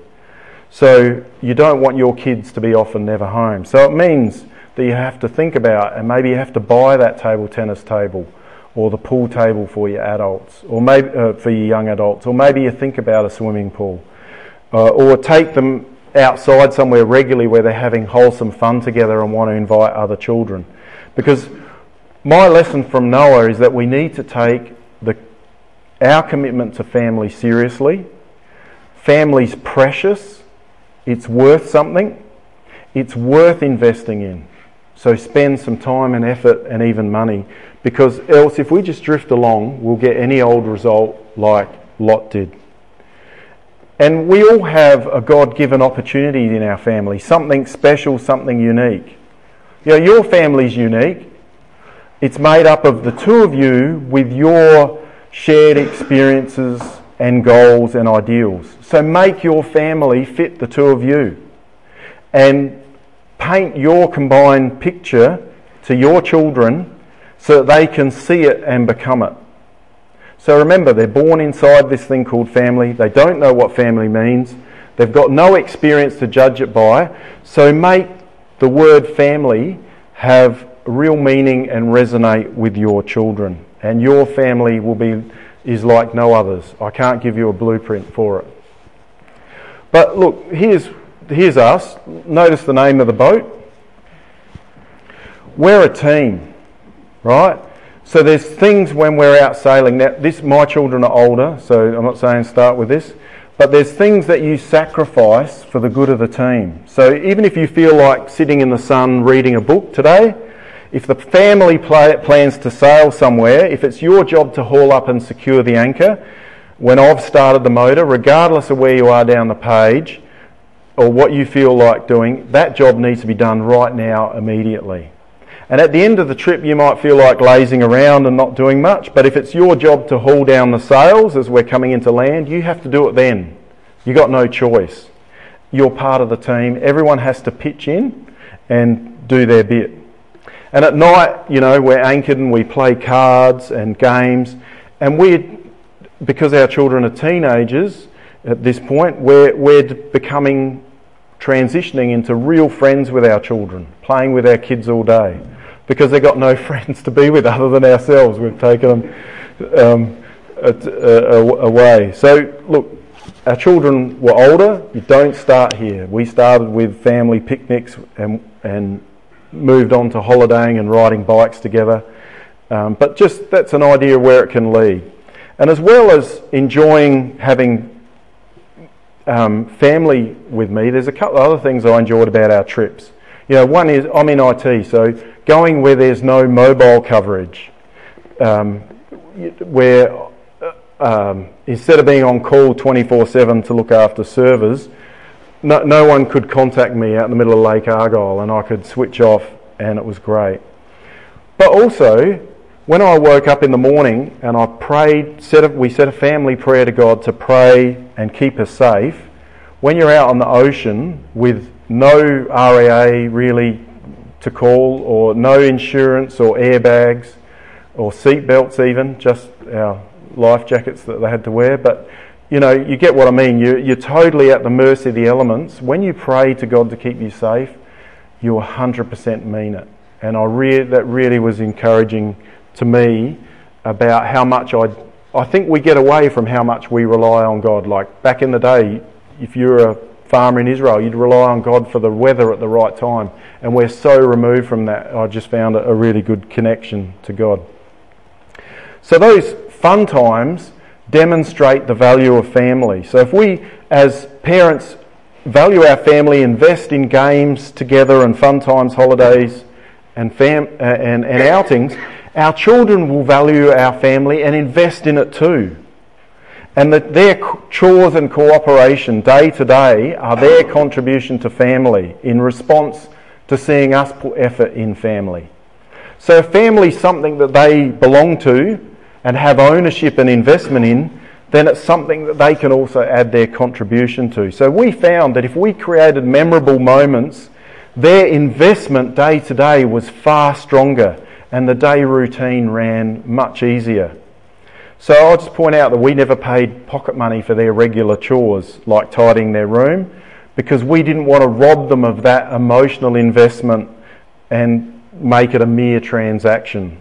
So you don't want your kids to be off and never home. So it means that you have to think about and maybe you have to buy that table tennis table or the pool table for your adults or maybe uh, for your young adults or maybe you think about a swimming pool uh, or take them outside somewhere regularly where they're having wholesome fun together and want to invite other children because my lesson from Noah is that we need to take the, our commitment to family seriously. Family's precious, it's worth something, it's worth investing in. So spend some time and effort and even money because else, if we just drift along, we'll get any old result like Lot did. And we all have a God given opportunity in our family, something special, something unique. You know, your family's unique. It's made up of the two of you with your shared experiences and goals and ideals. So make your family fit the two of you. And paint your combined picture to your children so that they can see it and become it. So remember, they're born inside this thing called family. They don't know what family means. They've got no experience to judge it by. So make the word family have real meaning and resonate with your children. And your family will be is like no others. I can't give you a blueprint for it. But look, here's here's us. Notice the name of the boat. We're a team, right? So there's things when we're out sailing. Now, this my children are older, so I'm not saying start with this, but there's things that you sacrifice for the good of the team. So even if you feel like sitting in the sun reading a book today, if the family play, plans to sail somewhere, if it's your job to haul up and secure the anchor, when I've started the motor, regardless of where you are down the page, or what you feel like doing, that job needs to be done right now, immediately. And at the end of the trip, you might feel like lazing around and not doing much, but if it's your job to haul down the sails as we're coming into land, you have to do it then. You've got no choice. You're part of the team. Everyone has to pitch in and do their bit. And at night, you know, we're anchored and we play cards and games. And we, because our children are teenagers, at this point, we're, we're becoming, transitioning into real friends with our children, playing with our kids all day, because they've got no [laughs] friends to be with other than ourselves. We've taken them um, away. So, look, our children were older. You don't start here. We started with family picnics and, and moved on to holidaying and riding bikes together. Um, but just that's an idea where it can lead. And as well as enjoying having um, family with me, there's a couple of other things I enjoyed about our trips. You know, one is I'm in IT, so going where there's no mobile coverage, um, where uh, um, instead of being on call 24 7 to look after servers, no, no one could contact me out in the middle of Lake Argyle and I could switch off and it was great. But also, when I woke up in the morning and I prayed, set a, we said a family prayer to God to pray and keep us safe. When you're out on the ocean with no RAA really to call, or no insurance or airbags or seat belts, even just our life jackets that they had to wear, but you know, you get what I mean. You, you're totally at the mercy of the elements. When you pray to God to keep you safe, you 100% mean it. And I re- that really was encouraging to me about how much I, I think we get away from how much we rely on God. Like back in the day, if you're a farmer in Israel, you'd rely on God for the weather at the right time. And we're so removed from that, I just found a really good connection to God. So those fun times demonstrate the value of family. So if we, as parents, value our family, invest in games together and fun times, holidays, and, fam- uh, and, and outings, our children will value our family and invest in it too. And that their chores and cooperation day to day are their contribution to family in response to seeing us put effort in family. So, family is something that they belong to and have ownership and investment in, then it's something that they can also add their contribution to. So, we found that if we created memorable moments, their investment day to day was far stronger and the day routine ran much easier. So I'll just point out that we never paid pocket money for their regular chores, like tidying their room, because we didn't want to rob them of that emotional investment and make it a mere transaction.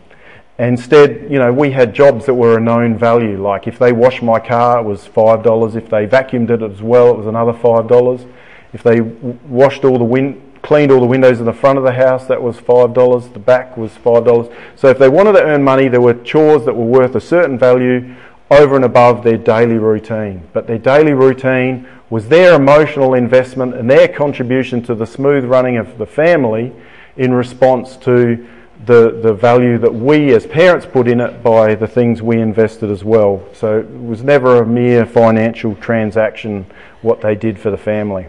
Instead, you know, we had jobs that were a known value. Like if they washed my car, it was five dollars. If they vacuumed it as well, it was another five dollars. If they washed all the wind, cleaned all the windows in the front of the house, that was $5. The back was $5. So if they wanted to earn money, there were chores that were worth a certain value over and above their daily routine. But their daily routine was their emotional investment and their contribution to the smooth running of the family in response to the, the value that we as parents put in it by the things we invested as well. So it was never a mere financial transaction what they did for the family.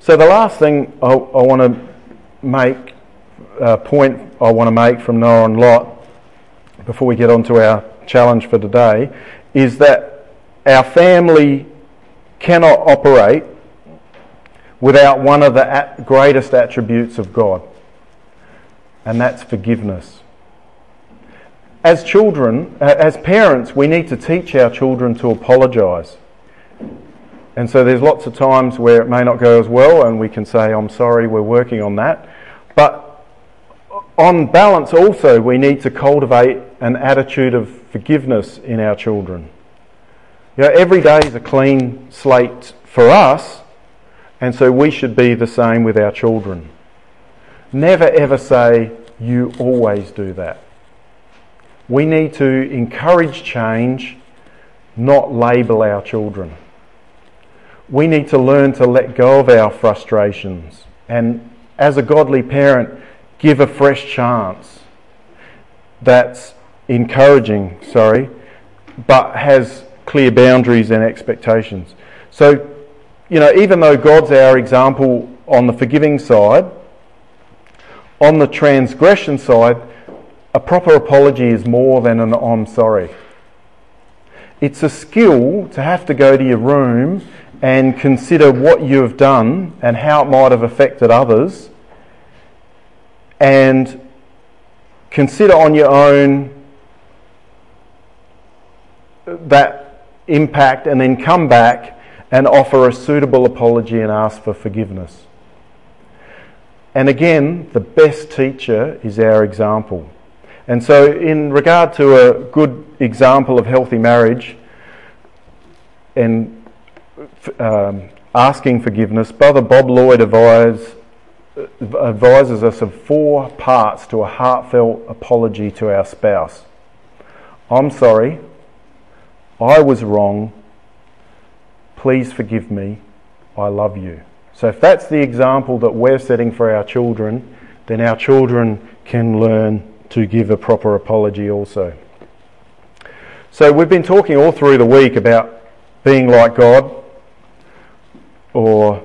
So the last thing I, I want to make, uh, point I want to make from Noah and Lot before we get on to our challenge for today is that our family cannot operate without one of the at- greatest attributes of God, and that's forgiveness. As children, as parents, we need to teach our children to apologise. And so there's lots of times where it may not go as well, and we can say, I'm sorry, we're working on that. But on balance, also, we need to cultivate an attitude of forgiveness in our children. You know, every day is a clean slate for us, and so we should be the same with our children. Never ever say, You always do that. We need to encourage change, not label our children we need to learn to let go of our frustrations and, as a godly parent, give a fresh chance that's encouraging, sorry, but has clear boundaries and expectations. So, you know, even though God's our example on the forgiving side, on the transgression side, a proper apology is more than an I'm sorry. It's a skill to have to go to your room and consider what you have done and how it might have affected others, and consider on your own that impact, and then come back and offer a suitable apology and ask for forgiveness. And again, the best teacher is our example. And so, in regard to a good example of healthy marriage, and um, asking forgiveness, Brother Bob Lloyd advise, advises us of four parts to a heartfelt apology to our spouse. I'm sorry. I was wrong. Please forgive me. I love you. So, if that's the example that we're setting for our children, then our children can learn to give a proper apology also. So, we've been talking all through the week about being like God, or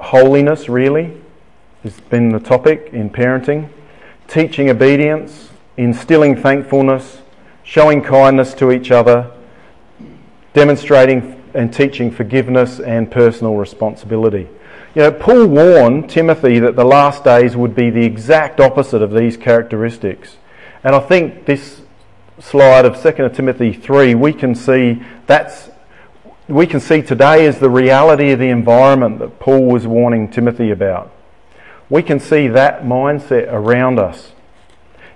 holiness, really, has been the topic in parenting. Teaching obedience, instilling thankfulness, showing kindness to each other, demonstrating and teaching forgiveness and personal responsibility. You know, Paul warned Timothy that the last days would be the exact opposite of these characteristics. And I think this slide of 2 Timothy 3, we can see that's we can see today is the reality of the environment that Paul was warning Timothy about. We can see that mindset around us.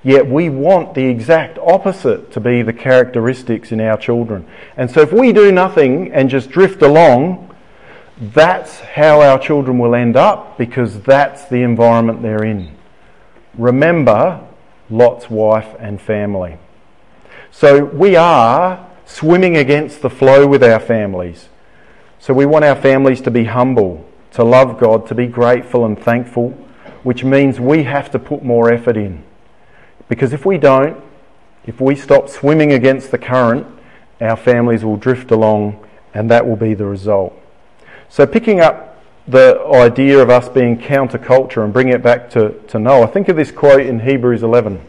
Yet we want the exact opposite to be the characteristics in our children. And so if we do nothing and just drift along, that's how our children will end up because that's the environment they're in. Remember Lot's wife and family. So we are swimming against the flow with our families. So we want our families to be humble, to love God, to be grateful and thankful, which means we have to put more effort in. Because if we don't, if we stop swimming against the current, our families will drift along and that will be the result. So, picking up the idea of us being counterculture and bringing it back to, to Noah, think of this quote in Hebrews 11.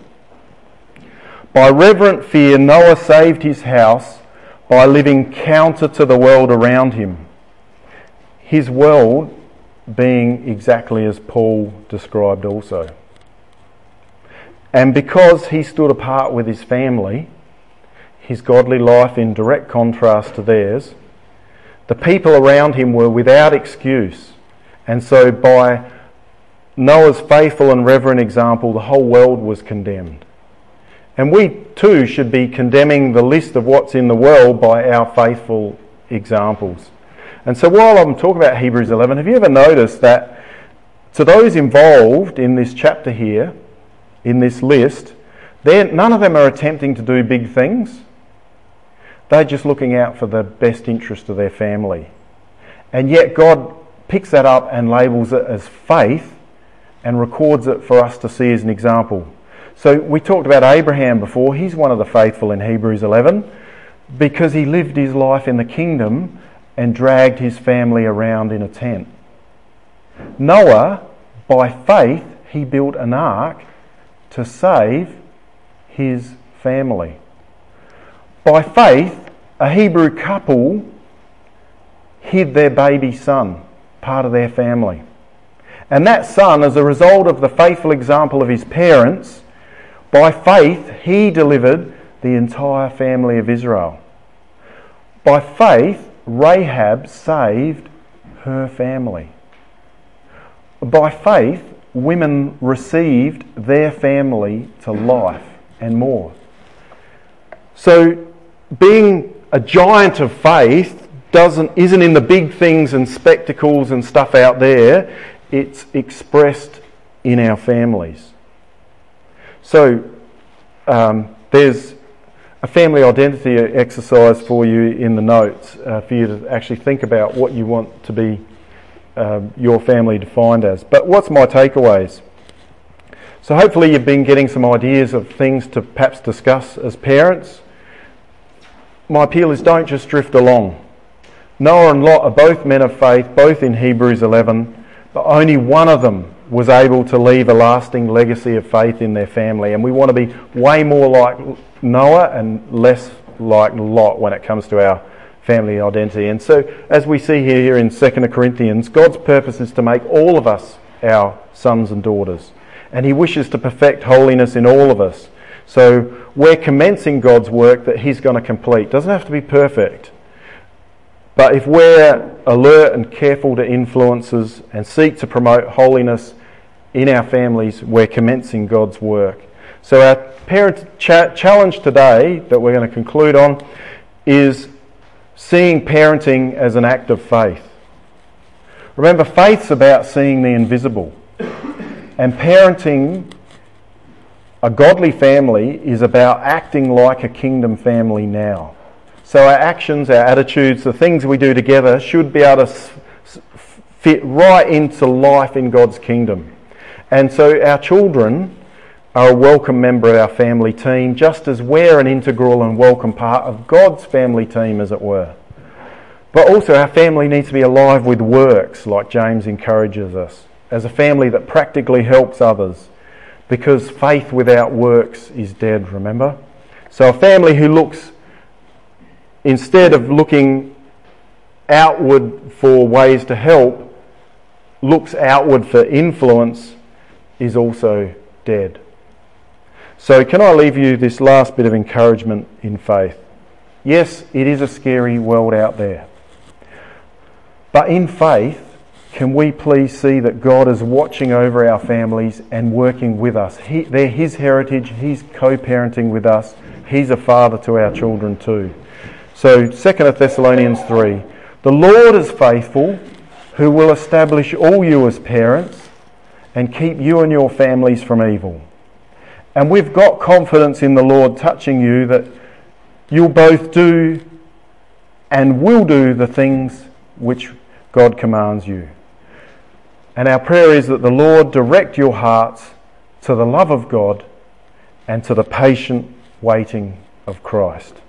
By reverent fear, Noah saved his house by living counter to the world around him. His world being exactly as Paul described also. And because he stood apart with his family, his godly life in direct contrast to theirs, the people around him were without excuse. And so, by Noah's faithful and reverent example, the whole world was condemned. And we too should be condemning the list of what's in the world by our faithful examples. And so, while I'm talking about Hebrews 11, have you ever noticed that to those involved in this chapter here, in this list, none of them are attempting to do big things. They're just looking out for the best interest of their family. And yet God picks that up and labels it as faith and records it for us to see as an example. So we talked about Abraham before. He's one of the faithful in Hebrews 11 because he lived his life in the kingdom and dragged his family around in a tent. Noah, by faith, he built an ark to save his family. By faith, a Hebrew couple hid their baby son, part of their family. And that son, as a result of the faithful example of his parents, by faith, he delivered the entire family of Israel. By faith, Rahab saved her family. By faith, women received their family to life and more. So, being a giant of faith doesn't, isn't in the big things and spectacles and stuff out there, it's expressed in our families. So, um, there's a family identity exercise for you in the notes uh, for you to actually think about what you want to be uh, your family defined as. But what's my takeaways? So, hopefully, you've been getting some ideas of things to perhaps discuss as parents. My appeal is don't just drift along. Noah and Lot are both men of faith, both in Hebrews 11, but only one of them was able to leave a lasting legacy of faith in their family. And we want to be way more like Noah and less like Lot when it comes to our family identity. And so, as we see here, here in 2 Corinthians, God's purpose is to make all of us our sons and daughters. And He wishes to perfect holiness in all of us. So, we're commencing God's work that He's going to complete. Doesn't have to be perfect. But if we're alert and careful to influences and seek to promote holiness in our families, we're commencing God's work. So, our parent cha- challenge today that we're going to conclude on is seeing parenting as an act of faith. Remember, faith's about seeing the invisible. And parenting a godly family is about acting like a kingdom family now. So our actions, our attitudes, the things we do together should be able to fit right into life in God's kingdom. And so our children are a welcome member of our family team, just as we're an integral and welcome part of God's family team, as it were. But also, our family needs to be alive with works, like James encourages us, as a family that practically helps others, because faith without works is dead, remember? So, a family who looks, instead of looking outward for ways to help, looks outward for influence, is also dead. So, can I leave you this last bit of encouragement in faith? Yes, it is a scary world out there. But in faith, can we please see that God is watching over our families and working with us? He, they're His heritage, He's co parenting with us, He's a father to our children too. So, 2 Thessalonians 3 The Lord is faithful, who will establish all you as parents and keep you and your families from evil. And we've got confidence in the Lord touching you that you'll both do and will do the things which God commands you. And our prayer is that the Lord direct your hearts to the love of God and to the patient waiting of Christ.